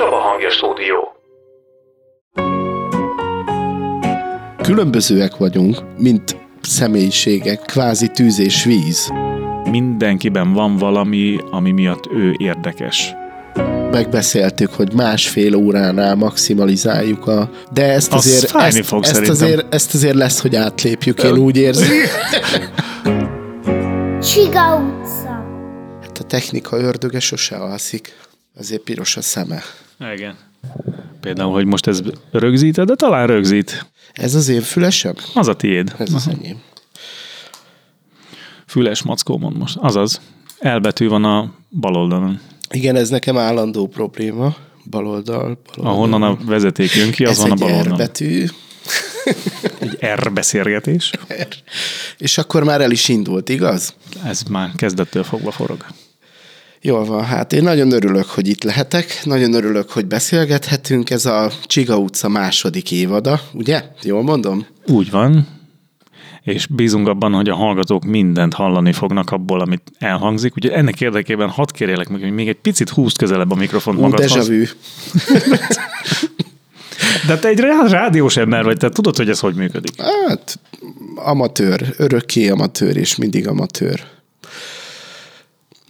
Csaba Hangja Stúdió. Különbözőek vagyunk, mint személyiségek, kvázi tűz és víz. Mindenkiben van valami, ami miatt ő érdekes. Megbeszéltük, hogy másfél óránál maximalizáljuk a... De ezt Az azért, ezt, fog ezt, szerintem. azért, ezt azért lesz, hogy átlépjük, én úgy érzem. Csiga utca. Hát a technika ördöge sose alszik, azért piros a szeme. Igen. Például, hogy most ez rögzíted, de talán rögzít. Ez az én fülesem? Az a tiéd. Ez az enyém. Füles mackó mond most. Azaz. Elbetű van a bal oldalon. Igen, ez nekem állandó probléma. Baloldal, baloldal. Ahonnan a vezeték jön ki, az ez van a egy bal R oldalon. betű, Egy R beszélgetés. és akkor már el is indult, igaz? Ez már kezdettől fogva forog. Jól van, hát én nagyon örülök, hogy itt lehetek, nagyon örülök, hogy beszélgethetünk. Ez a Csiga utca második évada, ugye? Jól mondom? Úgy van, és bízunk abban, hogy a hallgatók mindent hallani fognak abból, amit elhangzik. Ugye ennek érdekében hadd kérjelek meg, hogy még egy picit húzd közelebb a mikrofont Ú, magadhoz. vu. De te egy rá- rádiós ember vagy, te tudod, hogy ez hogy működik. Hát, amatőr, örökké amatőr, és mindig amatőr.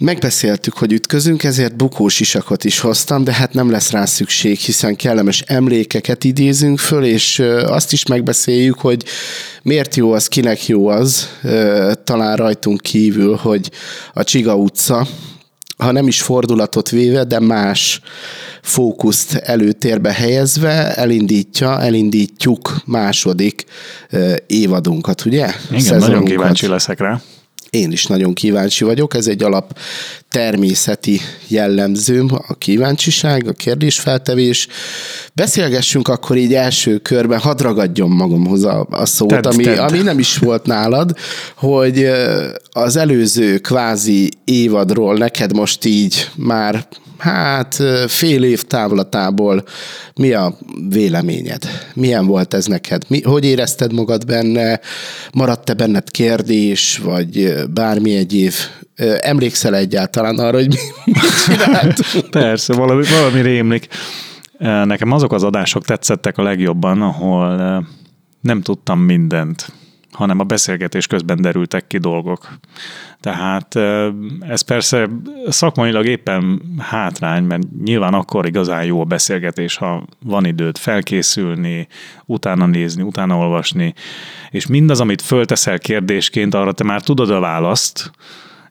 Megbeszéltük, hogy ütközünk, ezért bukós isakot is hoztam, de hát nem lesz rá szükség, hiszen kellemes emlékeket idézünk föl, és azt is megbeszéljük, hogy miért jó az, kinek jó az, talán rajtunk kívül, hogy a Csiga utca, ha nem is fordulatot véve, de más fókuszt előtérbe helyezve elindítja, elindítjuk második évadunkat, ugye? Igen, nagyon kíváncsi leszek rá. Én is nagyon kíváncsi vagyok, ez egy alap természeti jellemzőm, a kíváncsiság, a kérdésfeltevés. Beszélgessünk akkor így első körben, hadd ragadjon magamhoz a, a szót, Tedd, ami, tedd. ami nem is volt nálad, hogy az előző kvázi évadról neked most így már hát fél év távlatából mi a véleményed? Milyen volt ez neked? Mi, hogy érezted magad benne? Maradt-e benned kérdés, vagy bármi egyéb? Emlékszel egyáltalán arra, hogy mi, mit csináltunk? Persze, valami, valami rémlik. Nekem azok az adások tetszettek a legjobban, ahol nem tudtam mindent, hanem a beszélgetés közben derültek ki dolgok. Tehát eh, ez persze szakmailag éppen hátrány, mert nyilván akkor igazán jó a beszélgetés, ha van időt felkészülni, utána nézni, utána olvasni, és mindaz, amit fölteszel kérdésként, arra te már tudod a választ,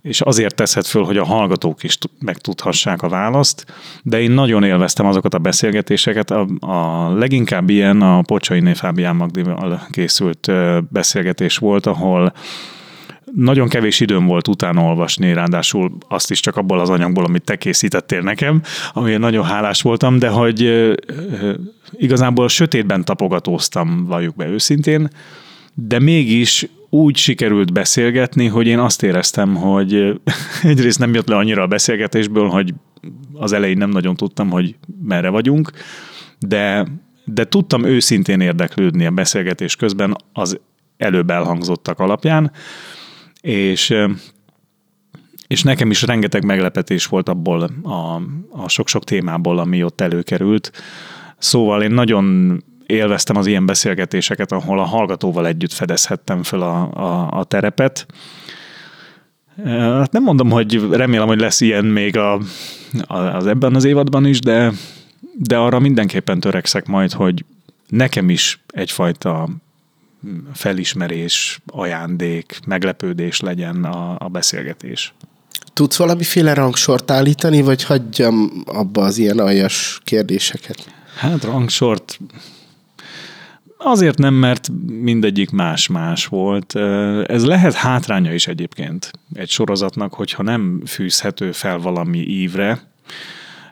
és azért teszed föl, hogy a hallgatók is tud- megtudhassák a választ, de én nagyon élveztem azokat a beszélgetéseket. A, a leginkább ilyen a Pocsainé Fábián Magdival készült beszélgetés volt, ahol nagyon kevés időm volt utána olvasni, ráadásul azt is csak abból az anyagból, amit te készítettél nekem, amiért nagyon hálás voltam, de hogy igazából sötétben tapogatóztam, valljuk be őszintén, de mégis úgy sikerült beszélgetni, hogy én azt éreztem, hogy egyrészt nem jött le annyira a beszélgetésből, hogy az elején nem nagyon tudtam, hogy merre vagyunk, de, de tudtam őszintén érdeklődni a beszélgetés közben az előbb elhangzottak alapján, és és nekem is rengeteg meglepetés volt abból a, a sok-sok témából, ami ott előkerült. Szóval én nagyon élveztem az ilyen beszélgetéseket, ahol a hallgatóval együtt fedezhettem fel a, a, a terepet. Hát nem mondom, hogy remélem, hogy lesz ilyen még a, a, az ebben az évadban is, de, de arra mindenképpen törekszek majd, hogy nekem is egyfajta felismerés, ajándék, meglepődés legyen a, a beszélgetés. Tudsz valamiféle rangsort állítani, vagy hagyjam abba az ilyen aljas kérdéseket? Hát rangsort azért nem, mert mindegyik más-más volt. Ez lehet hátránya is egyébként egy sorozatnak, hogyha nem fűzhető fel valami ívre,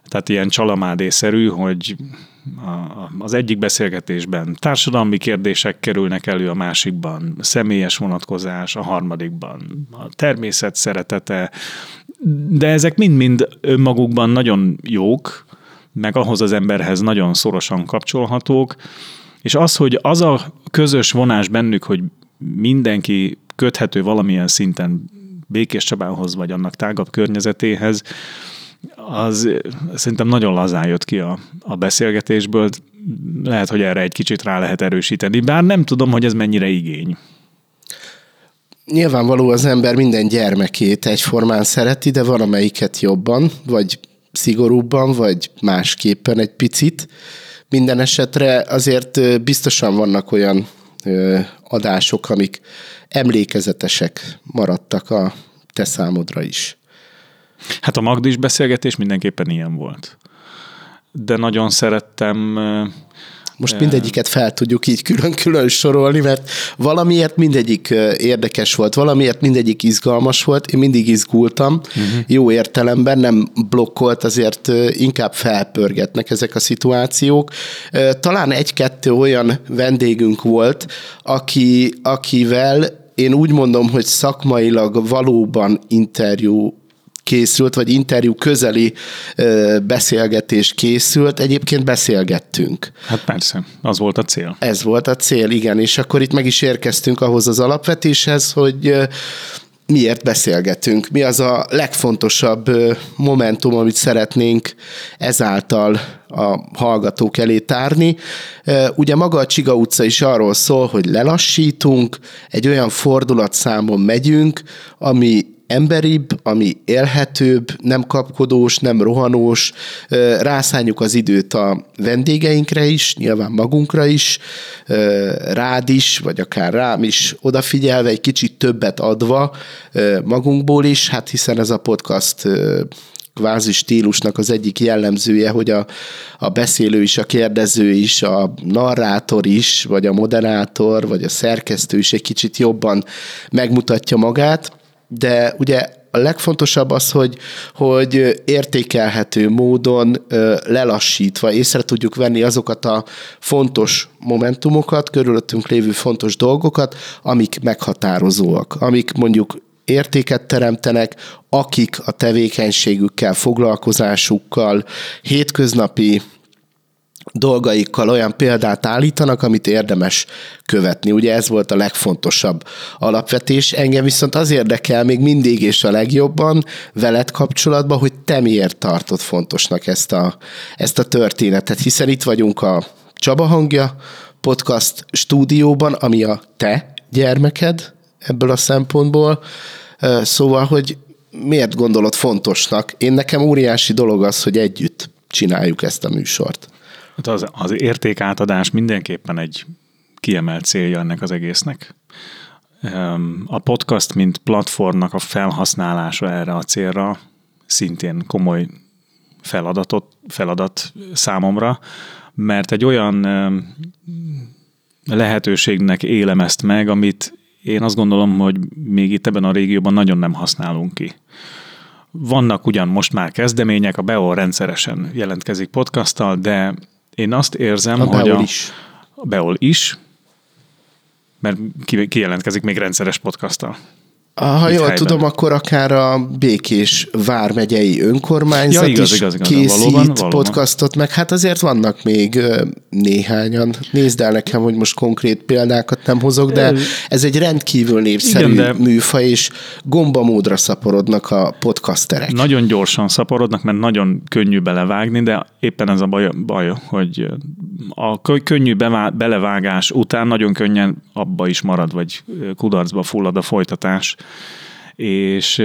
tehát ilyen csalamádészerű, hogy az egyik beszélgetésben társadalmi kérdések kerülnek elő, a másikban személyes vonatkozás, a harmadikban a természet szeretete, de ezek mind-mind önmagukban nagyon jók, meg ahhoz az emberhez nagyon szorosan kapcsolhatók, és az, hogy az a közös vonás bennük, hogy mindenki köthető valamilyen szinten Békés Csabához, vagy annak tágabb környezetéhez, az szerintem nagyon lazán jött ki a, a beszélgetésből. Lehet, hogy erre egy kicsit rá lehet erősíteni, bár nem tudom, hogy ez mennyire igény. Nyilvánvaló az ember minden gyermekét egyformán szereti, de van amelyiket jobban, vagy szigorúbban, vagy másképpen egy picit. Minden esetre azért biztosan vannak olyan adások, amik emlékezetesek maradtak a te számodra is. Hát a Magdis beszélgetés mindenképpen ilyen volt. De nagyon szerettem most mindegyiket fel tudjuk így külön-külön sorolni, mert valamiért mindegyik érdekes volt, valamiért mindegyik izgalmas volt, én mindig izgultam, uh-huh. jó értelemben, nem blokkolt, azért inkább felpörgetnek ezek a szituációk. Talán egy-kettő olyan vendégünk volt, aki, akivel én úgy mondom, hogy szakmailag valóban interjú készült, vagy interjú közeli beszélgetés készült, egyébként beszélgettünk. Hát persze, az volt a cél. Ez volt a cél, igen, és akkor itt meg is érkeztünk ahhoz az alapvetéshez, hogy miért beszélgetünk, mi az a legfontosabb momentum, amit szeretnénk ezáltal a hallgatók elé tárni. Ugye maga a Csiga utca is arról szól, hogy lelassítunk, egy olyan fordulatszámon megyünk, ami emberibb, ami élhetőbb, nem kapkodós, nem rohanós, rászánjuk az időt a vendégeinkre is, nyilván magunkra is, rád is, vagy akár rám is odafigyelve, egy kicsit többet adva magunkból is, hát hiszen ez a podcast kvázi stílusnak az egyik jellemzője, hogy a, a beszélő is, a kérdező is, a narrátor is, vagy a moderátor, vagy a szerkesztő is egy kicsit jobban megmutatja magát de ugye a legfontosabb az, hogy, hogy értékelhető módon lelassítva észre tudjuk venni azokat a fontos momentumokat, körülöttünk lévő fontos dolgokat, amik meghatározóak, amik mondjuk értéket teremtenek, akik a tevékenységükkel, foglalkozásukkal, hétköznapi dolgaikkal olyan példát állítanak, amit érdemes követni. Ugye ez volt a legfontosabb alapvetés. Engem viszont az érdekel még mindig és a legjobban veled kapcsolatban, hogy te miért tartod fontosnak ezt a, ezt a történetet, hiszen itt vagyunk a Csaba hangja podcast stúdióban, ami a te gyermeked ebből a szempontból. Szóval, hogy miért gondolod fontosnak? Én nekem óriási dolog az, hogy együtt csináljuk ezt a műsort. Hát az, az értékátadás mindenképpen egy kiemelt célja ennek az egésznek. A podcast, mint platformnak a felhasználása erre a célra szintén komoly feladatot, feladat számomra, mert egy olyan lehetőségnek élem ezt meg, amit én azt gondolom, hogy még itt ebben a régióban nagyon nem használunk ki. Vannak ugyan most már kezdemények, a BEO rendszeresen jelentkezik podcasttal, de én azt érzem, a hogy Beol a, is. a Beol is, mert ki, ki jelentkezik még rendszeres podcasttal. Ha jól helyben. tudom, akkor akár a Békés Vármegyei Önkormányzat Ja, igaz, is igaz, igaz, készít valóban, valóban. podcastot, meg hát azért vannak még néhányan. Nézd el nekem, hogy most konkrét példákat nem hozok, de ez egy rendkívül népszerű Igen, de- műfaj, és gombamódra szaporodnak a podcasterek. Nagyon gyorsan szaporodnak, mert nagyon könnyű belevágni, de éppen ez a baj, baj hogy a kö- könnyű belevágás után nagyon könnyen abba is marad, vagy kudarcba fullad a folytatás. És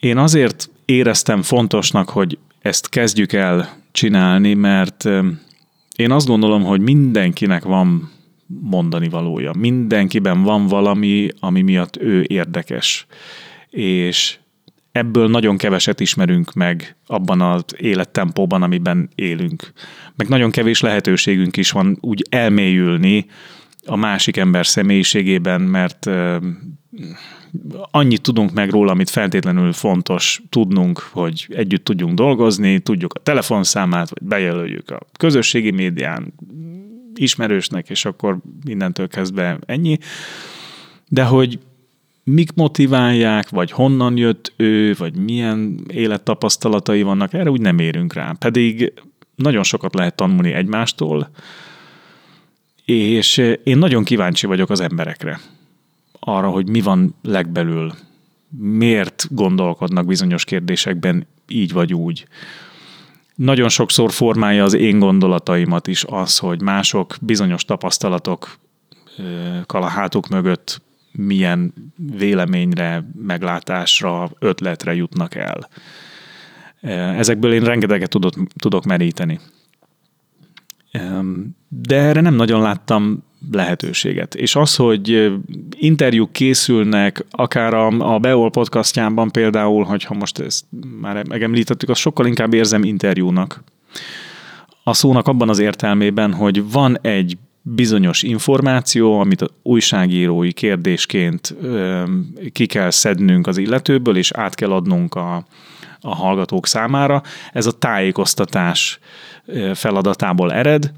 én azért éreztem fontosnak, hogy ezt kezdjük el csinálni, mert én azt gondolom, hogy mindenkinek van mondani valója. Mindenkiben van valami, ami miatt ő érdekes. És ebből nagyon keveset ismerünk meg abban az élettempóban, amiben élünk. Meg nagyon kevés lehetőségünk is van úgy elmélyülni a másik ember személyiségében, mert annyit tudunk meg róla, amit feltétlenül fontos tudnunk, hogy együtt tudjunk dolgozni, tudjuk a telefonszámát, vagy bejelöljük a közösségi médián ismerősnek, és akkor mindentől kezdve ennyi. De hogy mik motiválják, vagy honnan jött ő, vagy milyen élettapasztalatai vannak, erre úgy nem érünk rá. Pedig nagyon sokat lehet tanulni egymástól, és én nagyon kíváncsi vagyok az emberekre. Arra, hogy mi van legbelül, miért gondolkodnak bizonyos kérdésekben így vagy úgy. Nagyon sokszor formálja az én gondolataimat is az, hogy mások bizonyos tapasztalatokkal a hátuk mögött milyen véleményre, meglátásra, ötletre jutnak el. Ezekből én rengeteget tudok, tudok meríteni. De erre nem nagyon láttam lehetőséget. És az, hogy interjúk készülnek, akár a, a Beol podcastjában például, hogyha most ezt már megemlítettük, az sokkal inkább érzem interjúnak. A szónak abban az értelmében, hogy van egy bizonyos információ, amit a újságírói kérdésként ki kell szednünk az illetőből, és át kell adnunk a, a hallgatók számára. Ez a tájékoztatás feladatából ered.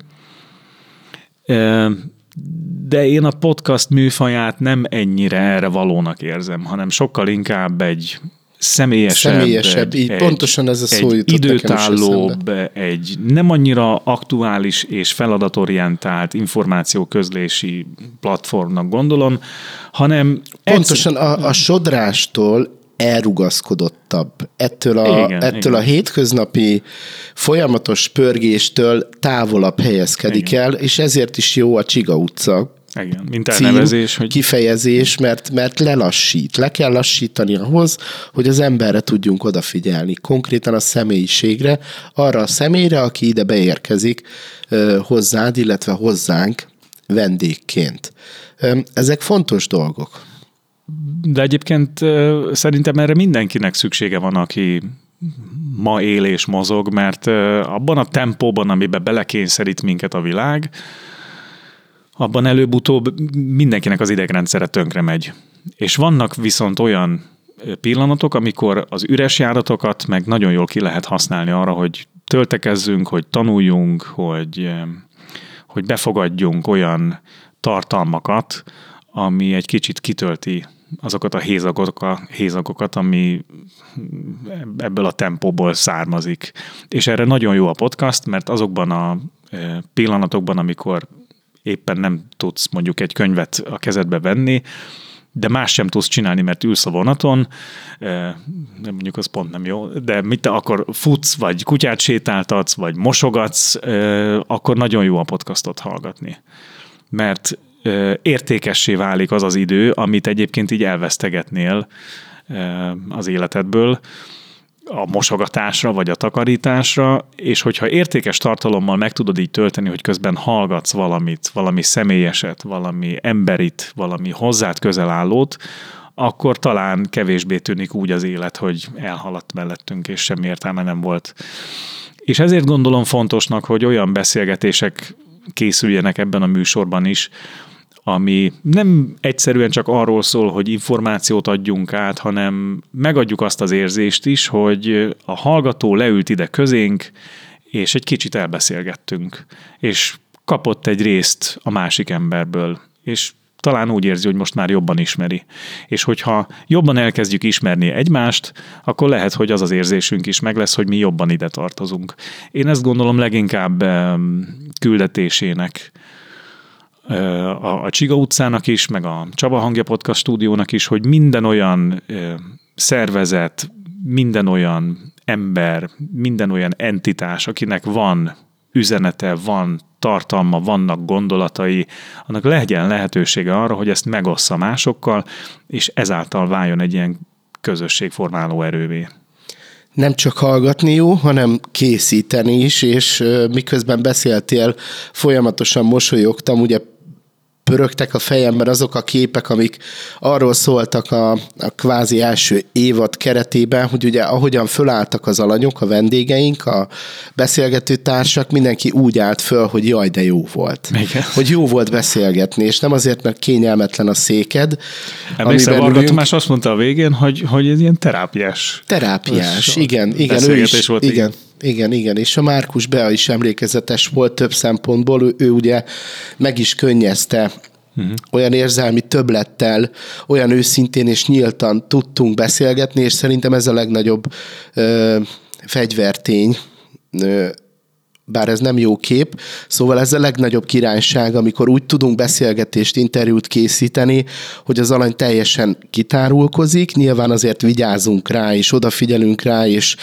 De én a podcast műfaját nem ennyire erre valónak érzem, hanem sokkal inkább egy személyesebb, személyesebb így egy, pontosan ez a szó egy időtállóbb, egy nem annyira aktuális és feladatorientált információközlési platformnak gondolom, hanem pontosan egyszer... a, a sodrástól elrugaszkodottabb. Ettől a, igen, ettől igen. a hétköznapi folyamatos pörgéstől távolabb helyezkedik igen. el, és ezért is jó a Csiga utca. Igen, mint elnevezés. Cím, hogy... Kifejezés, mert, mert lelassít. Le kell lassítani ahhoz, hogy az emberre tudjunk odafigyelni. Konkrétan a személyiségre, arra a személyre, aki ide beérkezik hozzád, illetve hozzánk vendégként. Ezek fontos dolgok. De egyébként szerintem erre mindenkinek szüksége van, aki ma él és mozog, mert abban a tempóban, amiben belekényszerít minket a világ, abban előbb-utóbb mindenkinek az idegrendszere tönkre megy. És vannak viszont olyan pillanatok, amikor az üres járatokat meg nagyon jól ki lehet használni arra, hogy töltekezzünk, hogy tanuljunk, hogy, hogy befogadjunk olyan tartalmakat, ami egy kicsit kitölti azokat a hézagokat, hézagokat, ami ebből a tempóból származik. És erre nagyon jó a podcast, mert azokban a pillanatokban, amikor éppen nem tudsz mondjuk egy könyvet a kezedbe venni, de más sem tudsz csinálni, mert ülsz a vonaton, mondjuk az pont nem jó, de mit te akkor futsz, vagy kutyát sétáltatsz, vagy mosogatsz, akkor nagyon jó a podcastot hallgatni. Mert értékessé válik az az idő, amit egyébként így elvesztegetnél az életedből a mosogatásra vagy a takarításra, és hogyha értékes tartalommal meg tudod így tölteni, hogy közben hallgatsz valamit, valami személyeset, valami emberit, valami hozzád közel állót, akkor talán kevésbé tűnik úgy az élet, hogy elhaladt mellettünk, és semmi értelme nem volt. És ezért gondolom fontosnak, hogy olyan beszélgetések készüljenek ebben a műsorban is, ami nem egyszerűen csak arról szól, hogy információt adjunk át, hanem megadjuk azt az érzést is, hogy a hallgató leült ide közénk, és egy kicsit elbeszélgettünk, és kapott egy részt a másik emberből, és talán úgy érzi, hogy most már jobban ismeri. És hogyha jobban elkezdjük ismerni egymást, akkor lehet, hogy az az érzésünk is meg lesz, hogy mi jobban ide tartozunk. Én ezt gondolom leginkább küldetésének a, a Csiga utcának is, meg a Csaba Hangja Podcast stúdiónak is, hogy minden olyan szervezet, minden olyan ember, minden olyan entitás, akinek van üzenete, van tartalma, vannak gondolatai, annak legyen lehetősége arra, hogy ezt megossza másokkal, és ezáltal váljon egy ilyen közösségformáló erővé. Nem csak hallgatni jó, hanem készíteni is, és miközben beszéltél, folyamatosan mosolyogtam, ugye pörögtek a fejemben azok a képek, amik arról szóltak a, a kvázi első évad keretében, hogy ugye ahogyan fölálltak az alanyok, a vendégeink, a beszélgető társak, mindenki úgy állt föl, hogy jaj, de jó volt. Igen. Hogy jó volt beszélgetni, és nem azért, mert kényelmetlen a széked. Emlékszel, Varga Tamás azt mondta a végén, hogy, hogy ez ilyen terápiás. Terápiás, igen, igen, ő is, volt igen. igen. Igen, igen, és a Márkus Bea is emlékezetes volt több szempontból, ő, ő ugye meg is könnyezte uh-huh. olyan érzelmi töblettel, olyan őszintén és nyíltan tudtunk beszélgetni, és szerintem ez a legnagyobb ö, fegyvertény ö, bár ez nem jó kép. Szóval ez a legnagyobb királyság, amikor úgy tudunk beszélgetést, interjút készíteni, hogy az alany teljesen kitárulkozik, nyilván azért vigyázunk rá, és odafigyelünk rá, és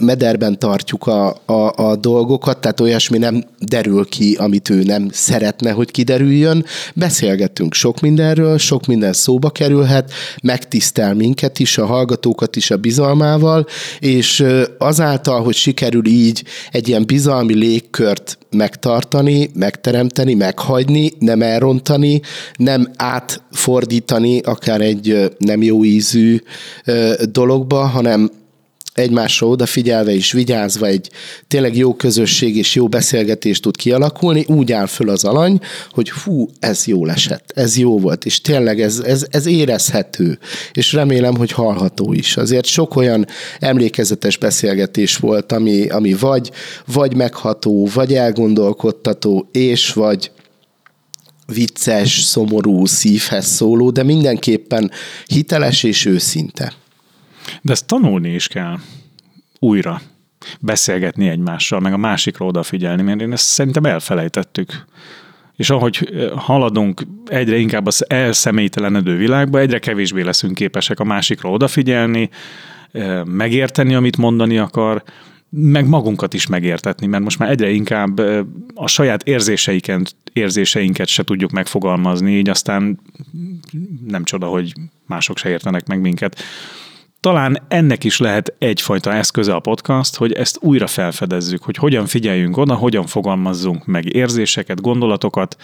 mederben tartjuk a, a, a dolgokat, tehát olyasmi nem derül ki, amit ő nem szeretne, hogy kiderüljön. Beszélgetünk sok mindenről, sok minden szóba kerülhet, megtisztel minket is, a hallgatókat is a bizalmával, és azáltal, hogy sikerül így egy ilyen bizalmi társadalmi légkört megtartani, megteremteni, meghagyni, nem elrontani, nem átfordítani akár egy nem jó ízű dologba, hanem egymásra odafigyelve és vigyázva egy tényleg jó közösség és jó beszélgetés tud kialakulni, úgy áll föl az alany, hogy hú, ez jó esett, ez jó volt, és tényleg ez, ez, ez érezhető, és remélem, hogy hallható is. Azért sok olyan emlékezetes beszélgetés volt, ami, ami vagy, vagy megható, vagy elgondolkodtató, és vagy vicces, szomorú, szívhez szóló, de mindenképpen hiteles és őszinte. De ezt tanulni is kell újra beszélgetni egymással, meg a másikra odafigyelni, mert én ezt szerintem elfelejtettük. És ahogy haladunk egyre inkább az elszemélytelenedő világba, egyre kevésbé leszünk képesek a másikra odafigyelni, megérteni, amit mondani akar, meg magunkat is megértetni, mert most már egyre inkább a saját érzéseinket, érzéseinket se tudjuk megfogalmazni, így aztán nem csoda, hogy mások se értenek meg minket talán ennek is lehet egyfajta eszköze a podcast, hogy ezt újra felfedezzük, hogy hogyan figyeljünk oda, hogyan fogalmazzunk meg érzéseket, gondolatokat,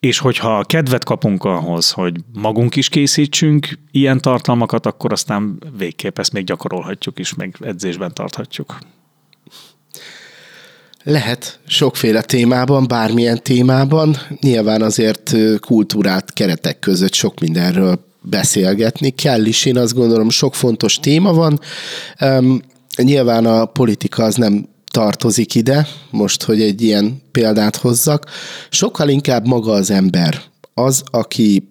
és hogyha kedvet kapunk ahhoz, hogy magunk is készítsünk ilyen tartalmakat, akkor aztán végképp ezt még gyakorolhatjuk is, meg edzésben tarthatjuk. Lehet sokféle témában, bármilyen témában, nyilván azért kultúrát keretek között sok mindenről beszélgetni kell is. Én azt gondolom, sok fontos téma van. Um, nyilván a politika az nem tartozik ide, most, hogy egy ilyen példát hozzak. Sokkal inkább maga az ember. Az, aki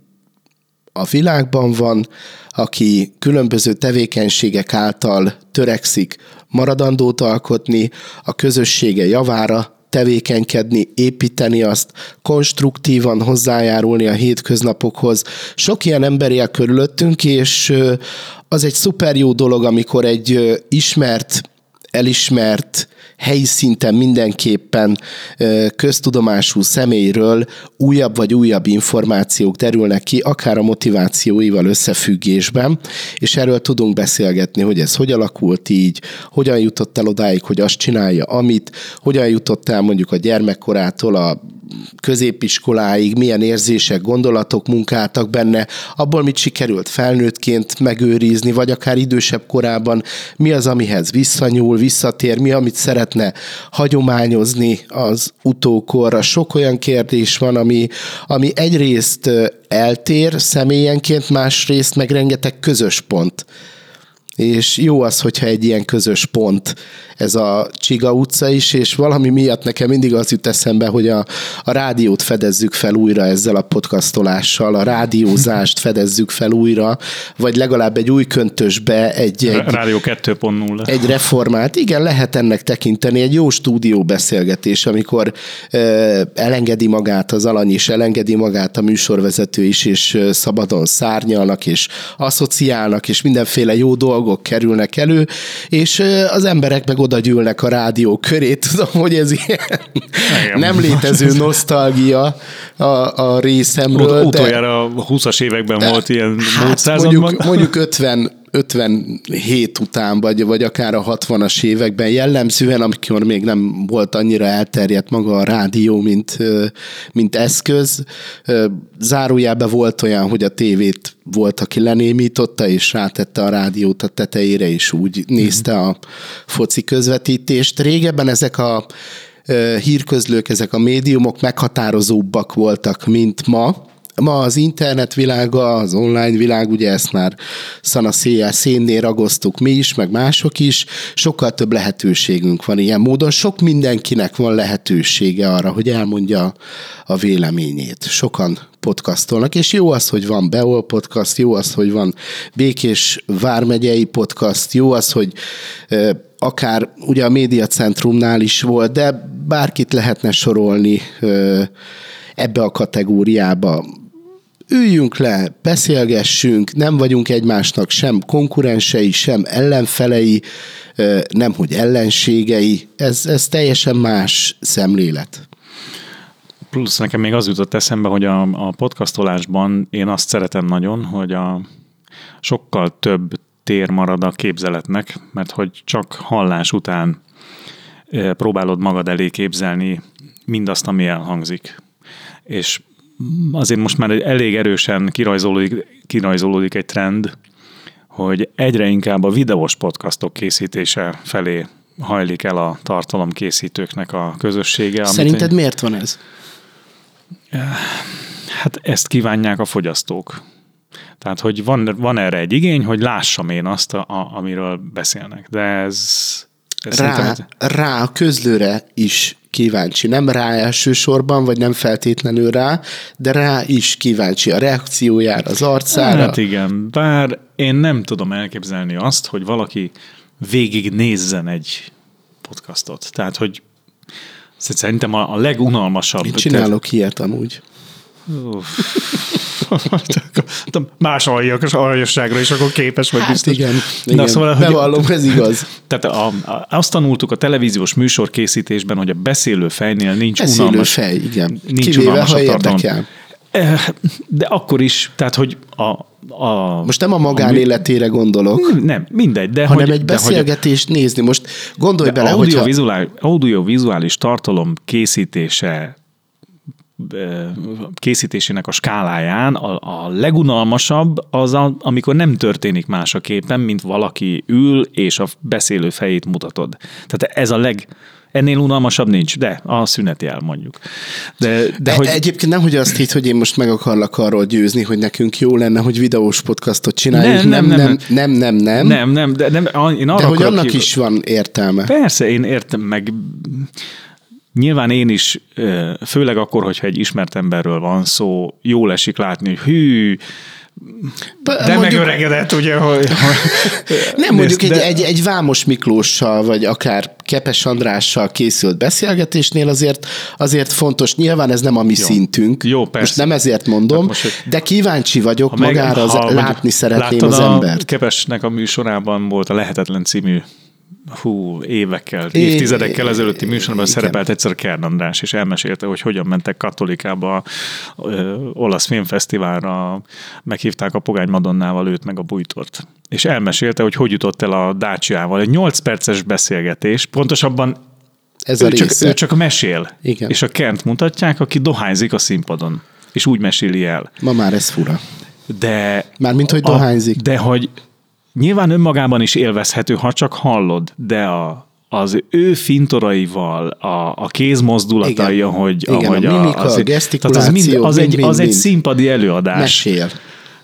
a világban van, aki különböző tevékenységek által törekszik maradandót alkotni, a közössége javára tevékenykedni, építeni azt, konstruktívan hozzájárulni a hétköznapokhoz. Sok ilyen ember él körülöttünk, és az egy szuper jó dolog, amikor egy ismert, elismert, helyi szinten mindenképpen köztudomású személyről újabb vagy újabb információk derülnek ki, akár a motivációival összefüggésben, és erről tudunk beszélgetni, hogy ez hogy alakult így, hogyan jutott el odáig, hogy azt csinálja, amit, hogyan jutott el mondjuk a gyermekkorától a középiskoláig milyen érzések, gondolatok munkáltak benne, abból mit sikerült felnőttként megőrizni, vagy akár idősebb korában mi az, amihez visszanyúl, visszatér, mi, amit szeretne hagyományozni az utókorra. Sok olyan kérdés van, ami, ami egyrészt eltér személyenként, másrészt meg rengeteg közös pont. És jó az, hogyha egy ilyen közös pont ez a Csiga utca is, és valami miatt nekem mindig az jut eszembe, hogy a, a rádiót fedezzük fel újra ezzel a podcastolással, a rádiózást fedezzük fel újra, vagy legalább egy új köntösbe egy... egy Rádió 2.0. Egy reformát. Igen, lehet ennek tekinteni, egy jó stúdió beszélgetés, amikor ö, elengedi magát az alany is, elengedi magát a műsorvezető is, és szabadon szárnyalnak, és asszociálnak, és mindenféle jó dolgok kerülnek elő, és az emberek meg oda gyűlnek a rádió köré. Tudom, hogy ez ilyen Igen. nem létező nosztalgia a, a részemről. Ut- utoljára a 20-as években de, volt ilyen hát mondjuk, mondjuk 50 57 után, vagy, vagy akár a 60-as években, jellemzően, amikor még nem volt annyira elterjedt maga a rádió, mint, mint eszköz. Zárójában volt olyan, hogy a tévét volt, aki lenémította, és rátette a rádiót a tetejére, és úgy nézte a foci közvetítést. Régebben ezek a hírközlők, ezek a médiumok meghatározóbbak voltak, mint ma, Ma az internet világa, az online világ, ugye ezt már szana széjjel szénnél ragoztuk mi is, meg mások is, sokkal több lehetőségünk van ilyen módon. Sok mindenkinek van lehetősége arra, hogy elmondja a véleményét. Sokan podcastolnak, és jó az, hogy van Beol podcast, jó az, hogy van Békés Vármegyei podcast, jó az, hogy akár ugye a médiacentrumnál is volt, de bárkit lehetne sorolni ebbe a kategóriába. Üljünk le, beszélgessünk, nem vagyunk egymásnak sem konkurensei, sem ellenfelei, nem hogy ellenségei. Ez, ez teljesen más szemlélet. Plusz nekem még az jutott eszembe, hogy a, a podcastolásban én azt szeretem nagyon, hogy a sokkal több tér marad a képzeletnek, mert hogy csak hallás után próbálod magad elé képzelni mindazt, ami elhangzik. És azért most már elég erősen kirajzolódik, kirajzolódik egy trend, hogy egyre inkább a videós podcastok készítése felé hajlik el a tartalomkészítőknek a közössége. Szerinted én... miért van ez? Hát ezt kívánják a fogyasztók. Tehát, hogy van, van erre egy igény, hogy lássam én azt, a, a, amiről beszélnek. De ez... ez rá, rá a közlőre is kíváncsi. Nem rá elsősorban, vagy nem feltétlenül rá, de rá is kíváncsi a reakciójára, az arcára. Hát igen, bár én nem tudom elképzelni azt, hogy valaki végig nézzen egy podcastot. Tehát, hogy szerintem a, a legunalmasabb... Én csinálok ilyet amúgy. Más aljak, aljasságra is akkor képes vagy hát biztos. igen, igen. Na, szóval, bevallom, ez igaz. Tehát a, a, azt tanultuk a televíziós műsorkészítésben, hogy a beszélő fejnél nincs beszélő unalmas. fej, igen. Nincs Kivéve, ha érdekel. Eh, de akkor is, tehát hogy a, a, Most nem a magánéletére gondolok. Nem, mindegy. De hanem hogy, egy beszélgetést hogy, nézni. Most gondolj bele, audiovizuális, hogyha... audiovizuális tartalom készítése készítésének a skáláján a, a legunalmasabb az, a, amikor nem történik más a képen, mint valaki ül, és a beszélő fejét mutatod. Tehát ez a leg, Ennél unalmasabb nincs, de a szünetjel mondjuk. De, de hogy... Egyébként nem, hogy azt hitt, hogy én most meg akarlak arról győzni, hogy nekünk jó lenne, hogy videós podcastot csináljuk. Nem, nem, nem, nem, nem, nem. Nem, nem, de, nem, én arra de hogy annak ki... is van értelme. Persze, én értem, meg Nyilván én is, főleg akkor, hogyha egy ismert emberről van szó, jól esik látni, hogy hű, de mondjuk, megöregedett, ugye? Hogy, nem, mondjuk de... egy, egy, egy Vámos Miklóssal, vagy akár Kepes Andrással készült beszélgetésnél azért, azért fontos, nyilván ez nem a mi Jó. szintünk, Jó, persze. most nem ezért mondom, hát most, de kíváncsi vagyok ha magára, meg, az, látni szeretném az embert. Kepesnek a műsorában volt a Lehetetlen című hú, évekkel, é, évtizedekkel ezelőtti műsorban igen. szerepelt egyszer Kern András, és elmesélte, hogy hogyan mentek katolikába ö, olasz filmfesztiválra, meghívták a Pogány Madonnával őt meg a Bújtort. És elmesélte, hogy hogy jutott el a Dácsiával. Egy 8 perces beszélgetés, pontosabban ez ő, a csak, ő csak mesél. Igen. És a Kent mutatják, aki dohányzik a színpadon. És úgy meséli el. Ma már ez fura. De... Mármint, hogy dohányzik. A, de hogy Nyilván önmagában is élvezhető, ha csak hallod, de a, az ő fintoraival, a, a kézmozdulatai, igen, ahogy, igen, ahogy a, mimika, az, a gesztikuláció, az, mind, az, mind, egy, mind, az mind. egy színpadi előadás. Mesél.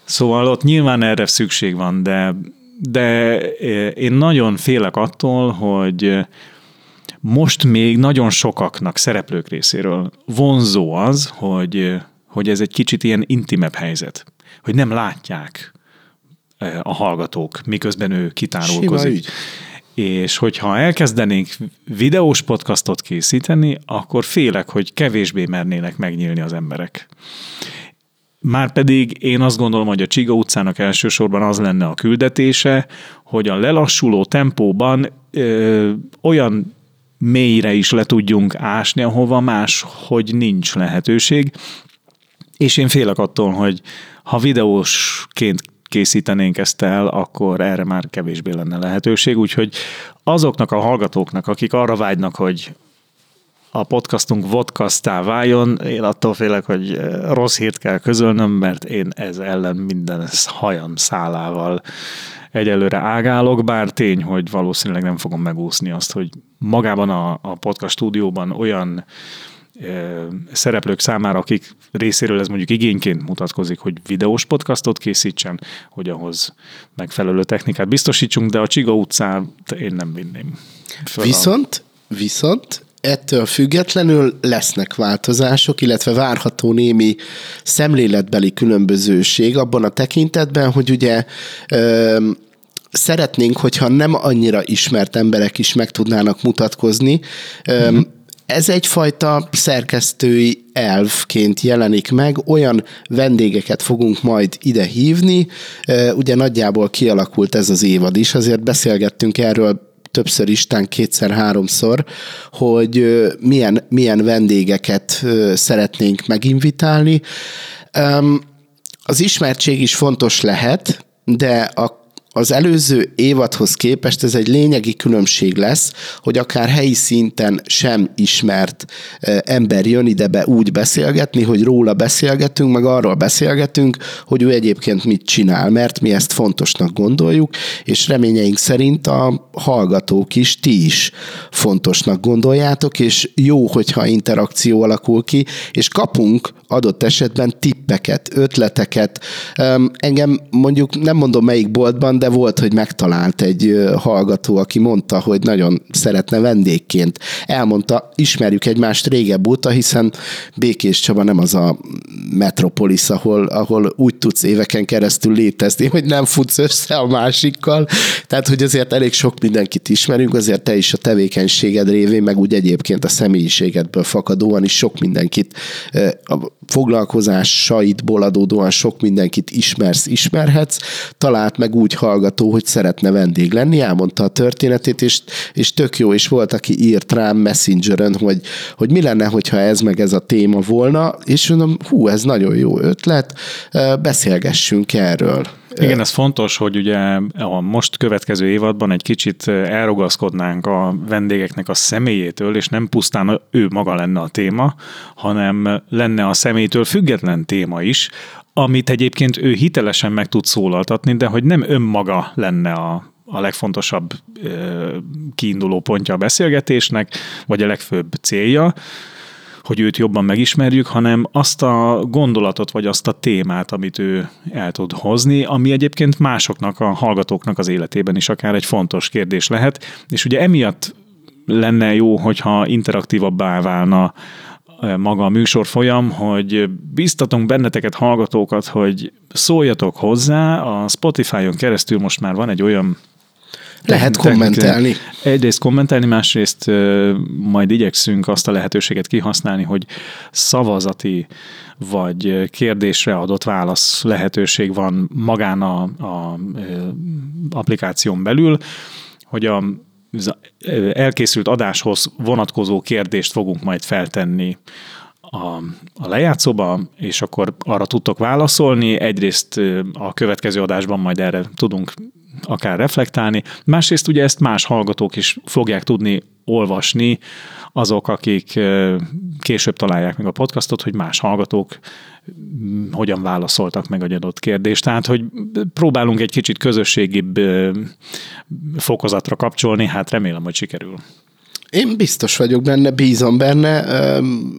Szóval ott nyilván erre szükség van, de, de én nagyon félek attól, hogy most még nagyon sokaknak, szereplők részéről vonzó az, hogy, hogy ez egy kicsit ilyen intimebb helyzet, hogy nem látják a hallgatók, miközben ő kitárulkozik. És hogyha elkezdenénk videós podcastot készíteni, akkor félek, hogy kevésbé mernének megnyílni az emberek. Márpedig én azt gondolom, hogy a Csiga utcának elsősorban az lenne a küldetése, hogy a lelassuló tempóban ö, olyan mélyre is le tudjunk ásni, ahova más, hogy nincs lehetőség. És én félek attól, hogy ha videósként készítenénk ezt el, akkor erre már kevésbé lenne lehetőség. Úgyhogy azoknak a hallgatóknak, akik arra vágynak, hogy a podcastunk vodkasztá váljon, én attól félek, hogy rossz hírt kell közölnöm, mert én ez ellen minden hajam szálával egyelőre ágálok, bár tény, hogy valószínűleg nem fogom megúszni azt, hogy magában a, a podcast stúdióban olyan szereplők számára, akik részéről ez mondjuk igényként mutatkozik, hogy videós podcastot készítsen, hogy ahhoz megfelelő technikát biztosítsunk, de a Csiga utcát én nem vinném. Föl viszont, a... viszont ettől függetlenül lesznek változások, illetve várható némi szemléletbeli különbözőség abban a tekintetben, hogy ugye szeretnénk, hogyha nem annyira ismert emberek is meg tudnának mutatkozni. Uh-huh. Ez egyfajta szerkesztői elvként jelenik meg, olyan vendégeket fogunk majd ide hívni, ugye nagyjából kialakult ez az évad is, azért beszélgettünk erről többször Isten, kétszer-háromszor, hogy milyen, milyen vendégeket szeretnénk meginvitálni. Az ismertség is fontos lehet, de a az előző évadhoz képest ez egy lényegi különbség lesz, hogy akár helyi szinten sem ismert ember jön ide be úgy beszélgetni, hogy róla beszélgetünk, meg arról beszélgetünk, hogy ő egyébként mit csinál, mert mi ezt fontosnak gondoljuk, és reményeink szerint a hallgatók is, ti is fontosnak gondoljátok, és jó, hogyha interakció alakul ki, és kapunk adott esetben tippeket, ötleteket. Engem mondjuk nem mondom melyik boltban, de volt, hogy megtalált egy hallgató, aki mondta, hogy nagyon szeretne vendégként. Elmondta, ismerjük egymást régebb óta, hiszen Békés Csaba nem az a metropolis, ahol, ahol úgy tudsz éveken keresztül létezni, hogy nem futsz össze a másikkal. Tehát, hogy azért elég sok mindenkit ismerünk, azért te is a tevékenységed révén, meg úgy egyébként a személyiségedből fakadóan is sok mindenkit foglalkozásaidból adódóan sok mindenkit ismersz, ismerhetsz, talált meg úgy hallgató, hogy szeretne vendég lenni, elmondta a történetét, és, és tök jó, és volt, aki írt rám Messengeren, hogy, hogy mi lenne, hogyha ez meg ez a téma volna, és mondom, hú, ez nagyon jó ötlet, beszélgessünk erről. Igen, ez fontos, hogy ugye a most következő évadban egy kicsit elrogaszkodnánk a vendégeknek a személyétől, és nem pusztán ő maga lenne a téma, hanem lenne a személytől független téma is, amit egyébként ő hitelesen meg tud szólaltatni, de hogy nem önmaga lenne a, a legfontosabb kiinduló pontja a beszélgetésnek, vagy a legfőbb célja, hogy őt jobban megismerjük, hanem azt a gondolatot, vagy azt a témát, amit ő el tud hozni, ami egyébként másoknak, a hallgatóknak az életében is akár egy fontos kérdés lehet, és ugye emiatt lenne jó, hogyha interaktívabbá válna maga a műsor folyam, hogy biztatunk benneteket, hallgatókat, hogy szóljatok hozzá. A Spotify-on keresztül most már van egy olyan lehet kommentelni. Egyrészt kommentelni, másrészt majd igyekszünk azt a lehetőséget kihasználni, hogy szavazati vagy kérdésre adott válasz lehetőség van magán a, a applikáción belül, hogy a elkészült adáshoz vonatkozó kérdést fogunk majd feltenni a, a lejátszóba, és akkor arra tudtok válaszolni. Egyrészt a következő adásban majd erre tudunk akár reflektálni. Másrészt ugye ezt más hallgatók is fogják tudni olvasni, azok, akik később találják meg a podcastot, hogy más hallgatók hogyan válaszoltak meg egy adott kérdést. Tehát, hogy próbálunk egy kicsit közösségibb fokozatra kapcsolni, hát remélem, hogy sikerül. Én biztos vagyok benne, bízom benne.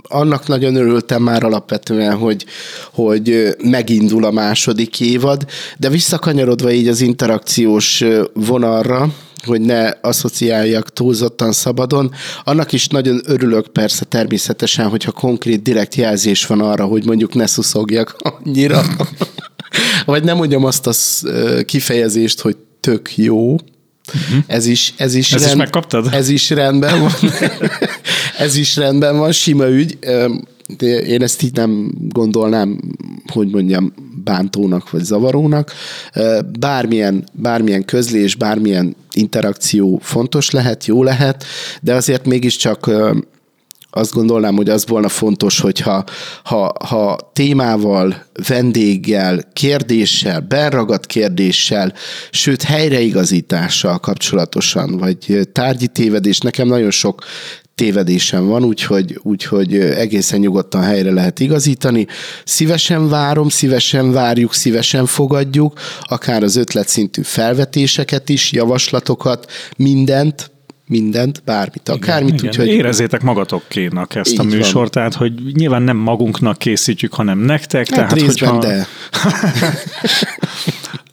Annak nagyon örültem már alapvetően, hogy, hogy megindul a második évad, de visszakanyarodva így az interakciós vonalra, hogy ne asszociáljak túlzottan szabadon. Annak is nagyon örülök persze természetesen, hogyha konkrét direkt jelzés van arra, hogy mondjuk ne szuszogjak annyira. Vagy nem mondjam azt a kifejezést, hogy tök jó, Uh-huh. Ez is, ez is, ez rend, is megkaptad? Ez is rendben van. ez is rendben van, sima ügy. Én ezt így nem gondolnám, hogy mondjam, bántónak vagy zavarónak. Bármilyen, bármilyen közlés, bármilyen interakció fontos lehet, jó lehet, de azért mégiscsak azt gondolnám, hogy az volna fontos, hogyha ha, ha témával, vendéggel, kérdéssel, beragadt kérdéssel, sőt helyreigazítással kapcsolatosan, vagy tárgyi tévedés, nekem nagyon sok tévedésem van, úgyhogy, úgyhogy egészen nyugodtan helyre lehet igazítani. Szívesen várom, szívesen várjuk, szívesen fogadjuk, akár az ötletszintű felvetéseket is, javaslatokat, mindent, mindent, bármit, akármit. Igen, úgyhogy... Érezzétek magatokénak ezt a műsort, van. tehát hogy nyilván nem magunknak készítjük, hanem nektek. Hát tehát, részben, hogyha... de.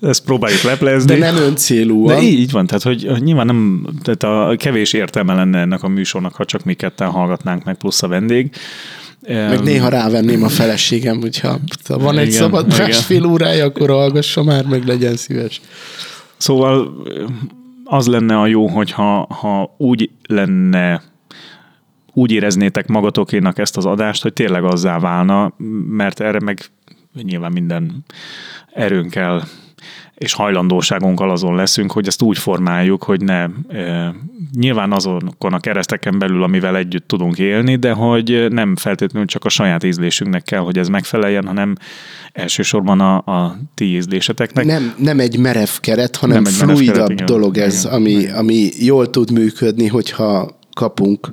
ezt próbáljuk leplezni. De nem öncélúan. De így van, tehát hogy nyilván nem, tehát a kevés értelme lenne ennek a műsornak, ha csak mi ketten hallgatnánk meg, plusz a vendég. Meg néha rávenném a feleségem, hogyha van egy igen, szabad másfél órája, akkor hallgassa már, meg legyen szíves. Szóval az lenne a jó, hogyha ha úgy lenne úgy éreznétek magatokénak ezt az adást, hogy tényleg azzá válna, mert erre meg nyilván minden erőnkkel és hajlandóságunkkal azon leszünk, hogy ezt úgy formáljuk, hogy ne e, nyilván azokon a kereszteken belül, amivel együtt tudunk élni, de hogy nem feltétlenül csak a saját ízlésünknek kell, hogy ez megfeleljen, hanem elsősorban a, a ti ízléseteknek. Nem, nem egy merev keret, hanem nem fluidabb keret, igen. dolog ez, igen. ami, ami jól tud működni, hogyha kapunk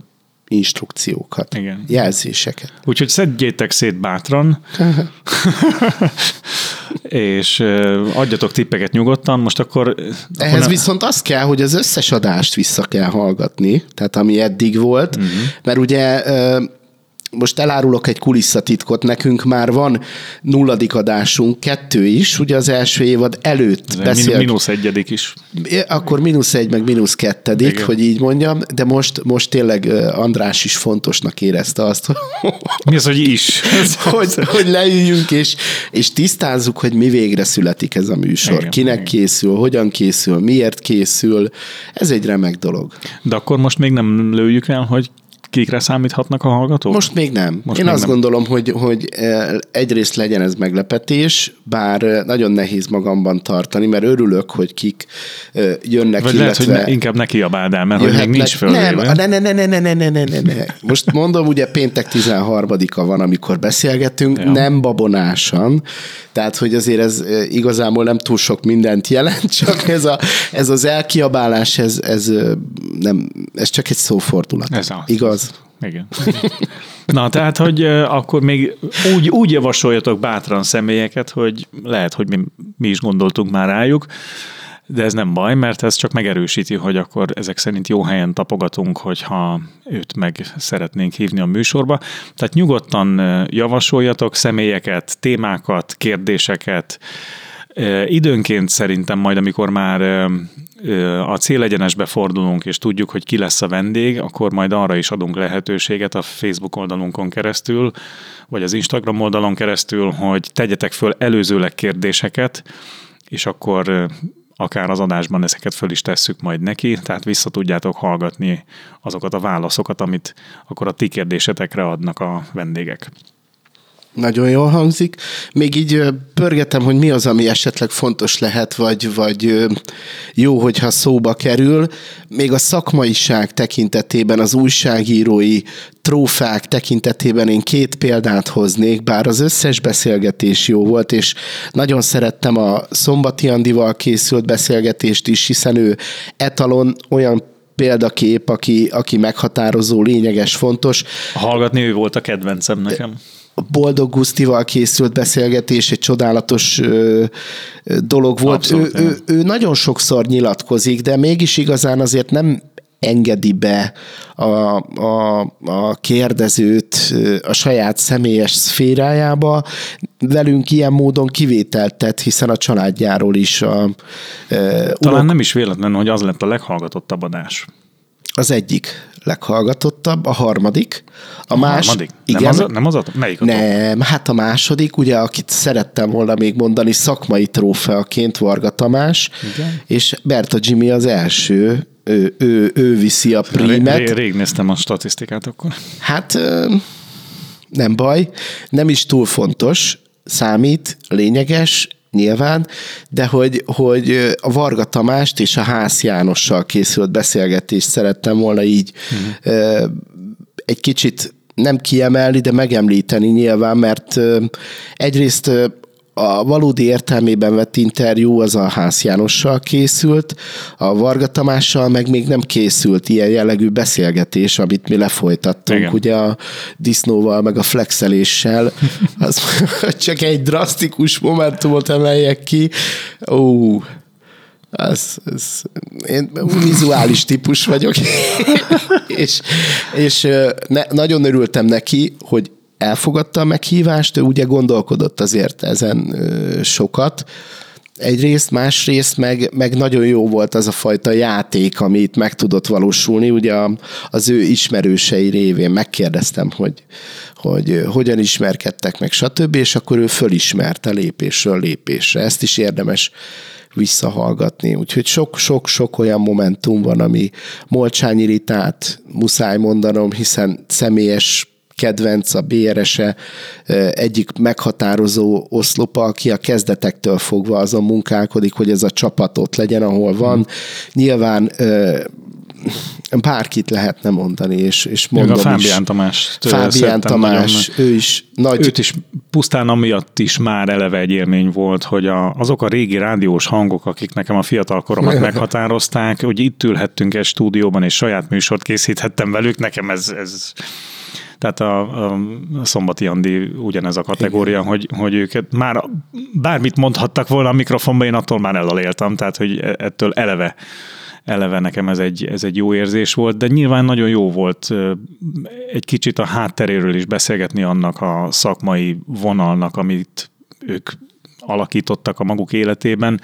instrukciókat, Igen. jelzéseket. Úgyhogy szedjétek szét bátran, és adjatok tippeket nyugodtan. Most akkor... Ehhez akkor viszont az kell, hogy az összes adást vissza kell hallgatni, tehát ami eddig volt, uh-huh. mert ugye most elárulok egy kulisszatitkot, nekünk már van nulladik adásunk, kettő is, ugye az első évad előtt beszélt. Minusz egyedik is. Akkor mínusz egy, meg mínusz kettedik, Igen. hogy így mondjam, de most, most tényleg András is fontosnak érezte azt, Mi az, hogy is? hogy, hogy leüljünk, és, és tisztázzuk, hogy mi végre születik ez a műsor. Igen, Kinek Igen. készül, hogyan készül, miért készül. Ez egy remek dolog. De akkor most még nem lőjük el, hogy kikre számíthatnak a hallgatók? Most még nem. Most Én még azt nem. gondolom, hogy, hogy eh, egyrészt legyen ez meglepetés, bár eh, nagyon nehéz magamban tartani, mert örülök, hogy kik eh, jönnek, Vagy lehet, hogy ne, inkább neki abáld el, mert hogy még nincs föl. Nem, ne, ne, ne, ne, ne, ne, ne, ne, ne, ne. Most mondom, ugye péntek 13-a van, amikor beszélgetünk, ja. nem babonásan, tehát, hogy azért ez igazából nem túl sok mindent jelent, csak ez, a, ez az elkiabálás, ez, ez, nem, ez csak egy szófordulat. Ez az. Igaz? Igen. Na, tehát, hogy akkor még úgy, úgy javasoljatok bátran személyeket, hogy lehet, hogy mi, mi is gondoltunk már rájuk, de ez nem baj, mert ez csak megerősíti, hogy akkor ezek szerint jó helyen tapogatunk, hogyha őt meg szeretnénk hívni a műsorba. Tehát nyugodtan javasoljatok személyeket, témákat, kérdéseket, Időnként szerintem majd, amikor már a célegyenesbe fordulunk, és tudjuk, hogy ki lesz a vendég, akkor majd arra is adunk lehetőséget a Facebook oldalunkon keresztül, vagy az Instagram oldalon keresztül, hogy tegyetek föl előzőleg kérdéseket, és akkor akár az adásban ezeket föl is tesszük majd neki, tehát vissza tudjátok hallgatni azokat a válaszokat, amit akkor a ti kérdésetekre adnak a vendégek. Nagyon jól hangzik. Még így pörgetem, hogy mi az, ami esetleg fontos lehet, vagy, vagy jó, hogyha szóba kerül. Még a szakmaiság tekintetében, az újságírói trófák tekintetében én két példát hoznék, bár az összes beszélgetés jó volt, és nagyon szerettem a Szombati Andival készült beszélgetést is, hiszen ő etalon olyan példakép, aki, aki meghatározó, lényeges, fontos. Hallgatni ő volt a kedvencem nekem. Boldog Gusztival készült beszélgetés egy csodálatos ö, dolog volt. Abszolút, ő, ő, ő nagyon sokszor nyilatkozik, de mégis igazán azért nem engedi be a, a, a kérdezőt a saját személyes szférájába. Velünk ilyen módon kivételt tett, hiszen a családjáról is a, e, Talán unok... nem is véletlen, hogy az lett a leghallgatottabb adás. Az egyik leghallgatottabb, a harmadik. A, a más, harmadik? Igen, nem az, nem az a, melyik a Nem, hát a második, ugye, akit szerettem volna még mondani, szakmai trófeaként Varga Tamás, igen. és Berta Jimmy az első, ő, ő, ő viszi a primet. Rég, rég néztem a statisztikát akkor. Hát nem baj, nem is túl fontos, számít, lényeges, nyilván, de hogy, hogy a Varga Tamást és a Ház Jánossal készült beszélgetést szerettem volna így uh-huh. egy kicsit nem kiemelni, de megemlíteni nyilván, mert egyrészt a valódi értelmében vett interjú az a Ház Jánossal készült, a Varga Tamással meg még nem készült ilyen jellegű beszélgetés, amit mi lefolytattunk, Igen. ugye a disznóval, meg a flexeléssel, az csak egy drasztikus momentumot emeljek ki. Ó, az, az, én vizuális típus vagyok, és, és ne, nagyon örültem neki, hogy elfogadta a meghívást, ő ugye gondolkodott azért ezen sokat, egyrészt, másrészt meg, meg nagyon jó volt az a fajta játék, amit meg tudott valósulni, ugye az ő ismerősei révén megkérdeztem, hogy, hogy hogyan ismerkedtek meg, stb., és akkor ő fölismerte lépésről lépésre. Ezt is érdemes visszahallgatni. Úgyhogy sok-sok-sok olyan momentum van, ami Molcsányi Ritát muszáj mondanom, hiszen személyes kedvenc, a BRS-e egyik meghatározó oszlopa, aki a kezdetektől fogva azon munkálkodik, hogy ez a csapat ott legyen, ahol van. Hmm. Nyilván bárkit lehetne mondani, és, és mondom a Fábián is. Tamás. Fábián Tamás, nagyon, ő is nagy... Őt is pusztán amiatt is már eleve egy élmény volt, hogy a, azok a régi rádiós hangok, akik nekem a fiatal koromat meghatározták, hogy itt ülhettünk egy stúdióban, és saját műsort készíthettem velük, nekem ez, ez tehát a, a Szombati Andi ugyanez a kategória, hogy, hogy őket már bármit mondhattak volna a mikrofonban, én attól már elaléltam, tehát hogy e, ettől eleve eleve nekem ez egy, ez egy jó érzés volt, de nyilván nagyon jó volt egy kicsit a hátteréről is beszélgetni annak a szakmai vonalnak, amit ők alakítottak a maguk életében.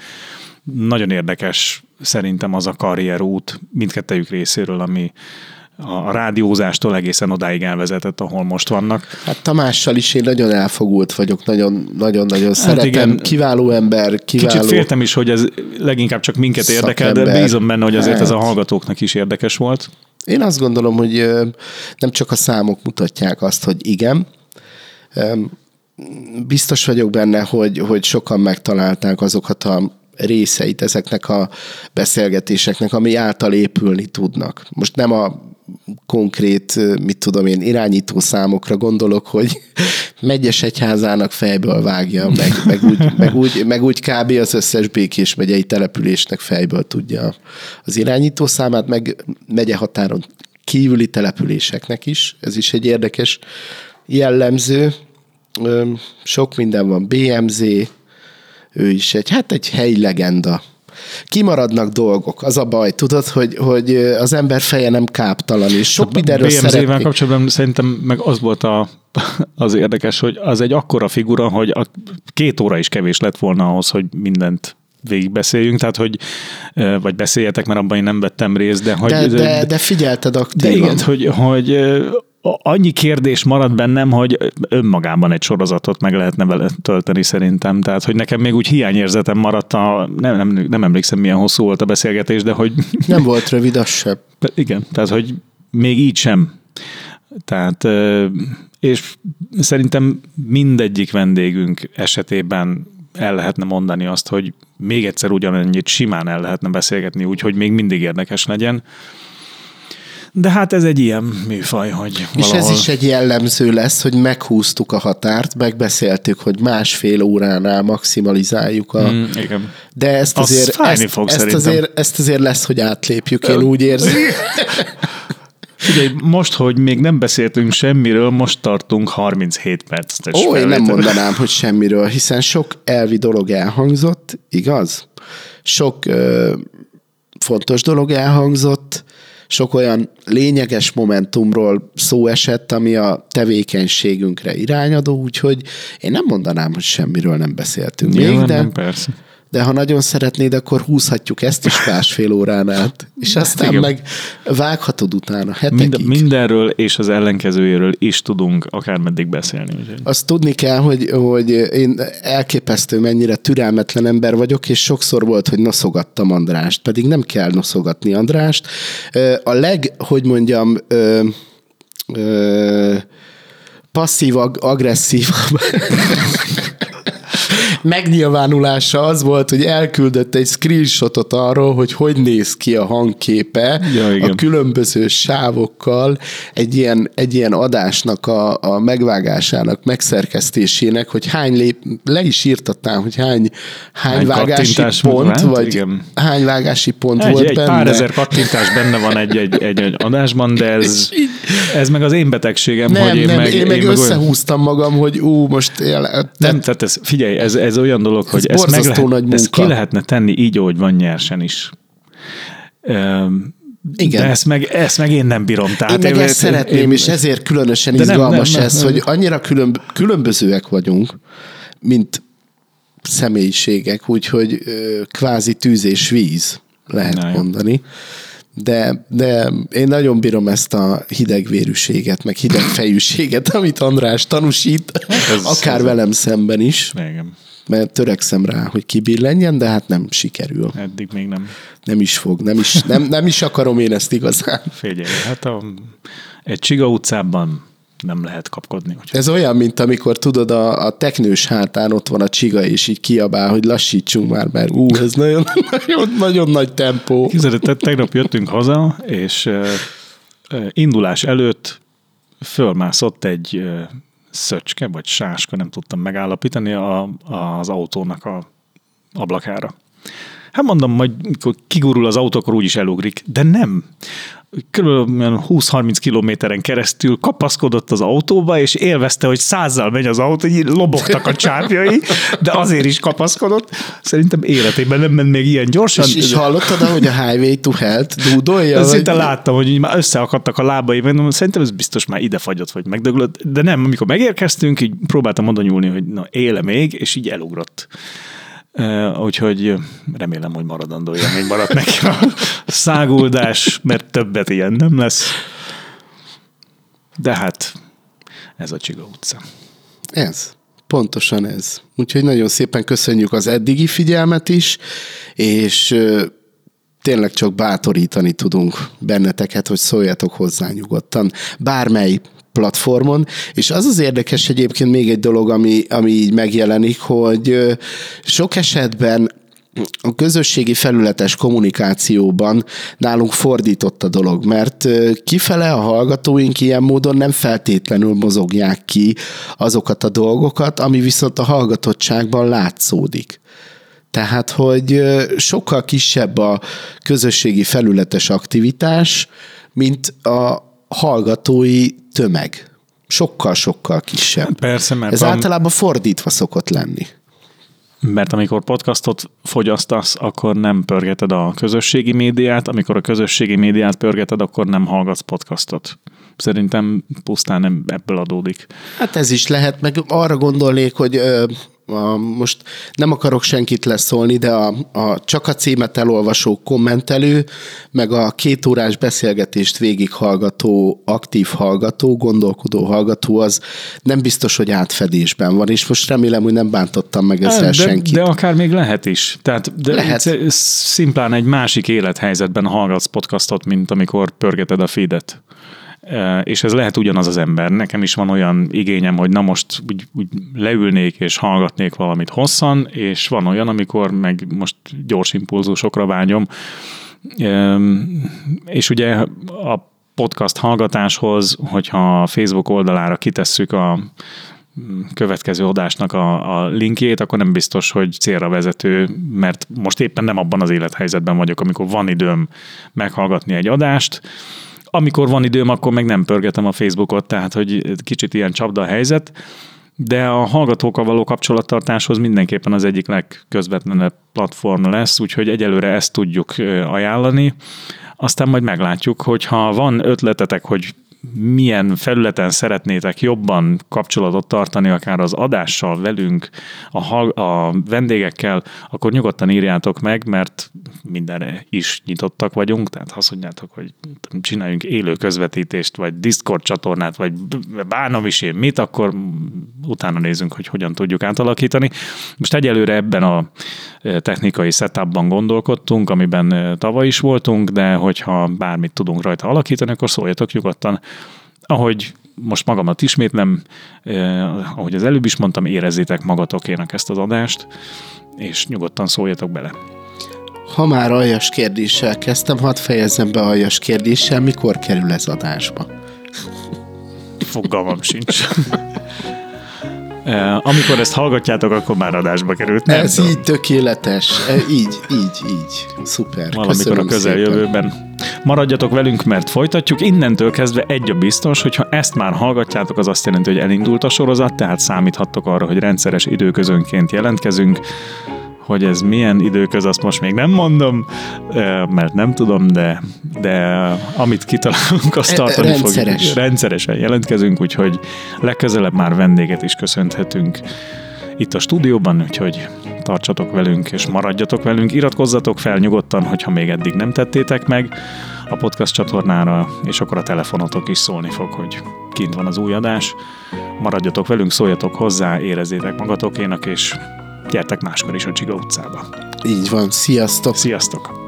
Nagyon érdekes szerintem az a karrierút mindkettejük részéről, ami, a rádiózástól egészen odáig elvezetett, ahol most vannak. Hát Tamással is én nagyon elfogult vagyok, nagyon-nagyon hát szeretem, igen, kiváló ember, kiváló Kicsit féltem is, hogy ez leginkább csak minket érdekel, de bízom benne, hogy azért hát. ez a hát. hallgatóknak is érdekes volt. Én azt gondolom, hogy nem csak a számok mutatják azt, hogy igen, biztos vagyok benne, hogy, hogy sokan megtalálták azokat a részeit ezeknek a beszélgetéseknek, ami által épülni tudnak. Most nem a konkrét, mit tudom én, irányító számokra gondolok, hogy megyes egyházának fejből vágja, meg, meg, úgy, meg, úgy, meg úgy kb. az összes békés megyei településnek fejből tudja az irányító számát, meg megye határon kívüli településeknek is. Ez is egy érdekes jellemző. Sok minden van, BMZ, ő is egy, hát egy helyi legenda kimaradnak dolgok. Az a baj, tudod, hogy, hogy az ember feje nem káptalan, és sok mindenről szeretnék. kapcsolatban szerintem meg az volt a, az érdekes, hogy az egy akkora figura, hogy a két óra is kevés lett volna ahhoz, hogy mindent végigbeszéljünk, tehát hogy, vagy beszéljetek, mert abban én nem vettem részt, de hogy... De, de, de figyelted aktívan. De igen, hogy, hogy annyi kérdés marad bennem, hogy önmagában egy sorozatot meg lehetne vele tölteni szerintem. Tehát, hogy nekem még úgy hiányérzetem maradt a, nem, nem, nem emlékszem milyen hosszú volt a beszélgetés, de hogy... Nem volt rövid, az sem. Igen, tehát, hogy még így sem. Tehát, és szerintem mindegyik vendégünk esetében el lehetne mondani azt, hogy még egyszer ugyanennyit simán el lehetne beszélgetni, úgyhogy még mindig érdekes legyen. De hát ez egy ilyen műfaj, hogy valahol... És ez is egy jellemző lesz, hogy meghúztuk a határt, megbeszéltük, hogy másfél óránál maximalizáljuk a... Mm, igen. De ezt azért, ezt, fog, ezt, azért, ezt azért lesz, hogy átlépjük, én úgy érzem. Figyelj, most, hogy még nem beszéltünk semmiről, most tartunk 37 percet. Ó, én nem mondanám, hogy semmiről, hiszen sok elvi dolog elhangzott, igaz? Sok ö, fontos dolog elhangzott, sok olyan lényeges momentumról szó esett, ami a tevékenységünkre irányadó, úgyhogy én nem mondanám, hogy semmiről nem beszéltünk Nyilván még, de... Nem, persze de ha nagyon szeretnéd, akkor húzhatjuk ezt is másfél órán át, és aztán Igen. meg vághatod utána hetekig. Mind, mindenről és az ellenkezőjéről is tudunk akármeddig beszélni. Úgyhogy. Azt tudni kell, hogy, hogy én elképesztő mennyire türelmetlen ember vagyok, és sokszor volt, hogy noszogattam Andrást, pedig nem kell noszogatni Andrást. A leg, hogy mondjam, ö, ö, passzív, agresszív megnyilvánulása az volt, hogy elküldött egy screenshotot arról, hogy hogy néz ki a hangképe ja, a különböző sávokkal egy ilyen, egy ilyen adásnak a, a megvágásának, megszerkesztésének, hogy hány lép, le is írtattál, hogy hány, hány, hány vágási pont, ment, vagy igen. hány vágási pont egy, volt egy benne. pár ezer kattintás benne van egy, egy, egy, egy adásban, de ez, ez meg az én betegségem, nem, hogy én nem, meg, én meg én összehúztam meg magam, hogy ú, most él, nem, tehát ez, figyelj, ez, ez olyan dolog, hogy ez ezt, meg lehet, nagy ezt ki lehetne tenni így, ahogy van nyersen is. igen. De ezt meg, ezt meg én nem bírom. Tehát én meg én, ezt szeretném, én, és ezért különösen izgalmas nem, nem, ez, nem, hogy annyira különb, különbözőek vagyunk, mint személyiségek, úgyhogy kvázi tűz és víz, lehet Na, mondani. De, de én nagyon bírom ezt a hidegvérűséget, meg hidegfejűséget, amit András tanúsít, ez, akár ez velem szemben is. Igen mert törekszem rá, hogy kibillenjen, de hát nem sikerül. Eddig még nem. Nem is fog, nem is, nem, nem is akarom én ezt igazán. Figyelj, hát a, egy Csiga utcában nem lehet kapkodni. Úgyhogy Ez olyan, mint amikor tudod, a, a teknős hátán ott van a csiga, és így kiabál, hogy lassítsunk már, mert ú, ez nagyon, nagyon, nagyon nagy tempó. Képzeld, te- tegnap jöttünk haza, és uh, indulás előtt fölmászott egy uh, szöcske, vagy sáska, nem tudtam megállapítani a, az autónak a ablakára. Hát mondom, majd mikor kigurul az autó, akkor úgyis elugrik. De nem. Körülbelül 20-30 kilométeren keresztül kapaszkodott az autóba, és élvezte, hogy százzal megy az autó, így lobogtak a csápjai, de azért is kapaszkodott. Szerintem életében nem ment még ilyen gyorsan. És, és hallottad, hogy a Highway to Health dúdolja? Ja, vagy- szinte láttam, hogy így már összeakadtak a lábai, mondom, szerintem ez biztos már ide fagyott, vagy megdöglött, de nem, amikor megérkeztünk, így próbáltam oda nyúlni, hogy na éle még, és így elugrott. Uh, úgyhogy remélem, hogy maradandó élmény maradt neki a száguldás, mert többet ilyen nem lesz. De hát ez a Csiga utca. Ez. Pontosan ez. Úgyhogy nagyon szépen köszönjük az eddigi figyelmet is, és tényleg csak bátorítani tudunk benneteket, hogy szóljatok hozzá nyugodtan. Bármely platformon, és az az érdekes egyébként még egy dolog, ami, ami így megjelenik, hogy sok esetben a közösségi felületes kommunikációban nálunk fordított a dolog, mert kifele a hallgatóink ilyen módon nem feltétlenül mozogják ki azokat a dolgokat, ami viszont a hallgatottságban látszódik. Tehát, hogy sokkal kisebb a közösségi felületes aktivitás, mint a hallgatói tömeg. Sokkal-sokkal kisebb. Persze, mert Ez a- általában fordítva szokott lenni. Mert amikor podcastot fogyasztasz, akkor nem pörgeted a közösségi médiát, amikor a közösségi médiát pörgeted, akkor nem hallgatsz podcastot. Szerintem pusztán nem ebből adódik. Hát ez is lehet, meg arra gondolnék, hogy ö, a, most nem akarok senkit leszólni, de a, a csak a címet elolvasó kommentelő, meg a két órás beszélgetést végighallgató, aktív hallgató, gondolkodó hallgató, az nem biztos, hogy átfedésben van, és most remélem, hogy nem bántottam meg ezzel de, senkit. de akár még lehet is. Tehát de Lehet. szimplán egy másik élethelyzetben hallgatsz podcastot, mint amikor pörgeted a feedet. E, És ez lehet ugyanaz az ember. Nekem is van olyan igényem, hogy na most úgy, úgy leülnék és hallgatnék valamit hosszan, és van olyan, amikor meg most gyors impulzusokra vágyom. És ugye a podcast hallgatáshoz, hogyha a Facebook oldalára kitesszük a következő adásnak a, a linkjét, akkor nem biztos, hogy célra vezető, mert most éppen nem abban az élethelyzetben vagyok, amikor van időm meghallgatni egy adást, amikor van időm, akkor meg nem pörgetem a Facebookot, tehát hogy kicsit ilyen csapda a helyzet, de a hallgatókkal való kapcsolattartáshoz mindenképpen az egyik legközvetlenebb platform lesz, úgyhogy egyelőre ezt tudjuk ajánlani. Aztán majd meglátjuk, hogyha van ötletetek, hogy milyen felületen szeretnétek jobban kapcsolatot tartani, akár az adással, velünk, a, hall- a vendégekkel, akkor nyugodtan írjátok meg, mert mindenre is nyitottak vagyunk, tehát ha azt mondjátok, hogy csináljunk élő közvetítést, vagy Discord csatornát, vagy b- bánom is én mit, akkor utána nézzünk, hogy hogyan tudjuk átalakítani. Most egyelőre ebben a eh, technikai setupban gondolkodtunk, amiben eh, tavaly is voltunk, de hogyha bármit tudunk rajta alakítani, akkor szóljatok nyugodtan. Ahogy most magamat ismétlem, eh, ahogy az előbb is mondtam, érezzétek magatokének ezt az adást, és nyugodtan szóljatok bele. Ha már aljas kérdéssel kezdtem, hadd fejezzem be aljas kérdéssel, mikor kerül ez adásba? Fogalmam sincs. Eh, Amikor ezt hallgatjátok, akkor már adásba került. Nem ez tudom. így tökéletes. E, Így, így, így. Szuper. Valamikor Köszönöm a közeljövőben. Maradjatok velünk, mert folytatjuk. Innentől kezdve egy a biztos, hogyha ezt már hallgatjátok, az azt jelenti, hogy elindult a sorozat, tehát számíthattok arra, hogy rendszeres időközönként jelentkezünk. Hogy ez milyen időköz, azt most még nem mondom, mert nem tudom, de, de amit kitalálunk, azt tartani rendszeres. fogjuk. Rendszeresen jelentkezünk, úgyhogy legközelebb már vendéget is köszönhetünk itt a stúdióban, úgyhogy tartsatok velünk és maradjatok velünk. Iratkozzatok fel nyugodtan, hogyha még eddig nem tettétek meg a podcast csatornára, és akkor a telefonotok is szólni fog, hogy kint van az új adás. Maradjatok velünk, szóljatok hozzá, érezzétek magatokénak, és gyertek máskor is a Csiga utcába. Így van, sziasztok! Sziasztok!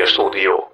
Csaba Hangja Stúdió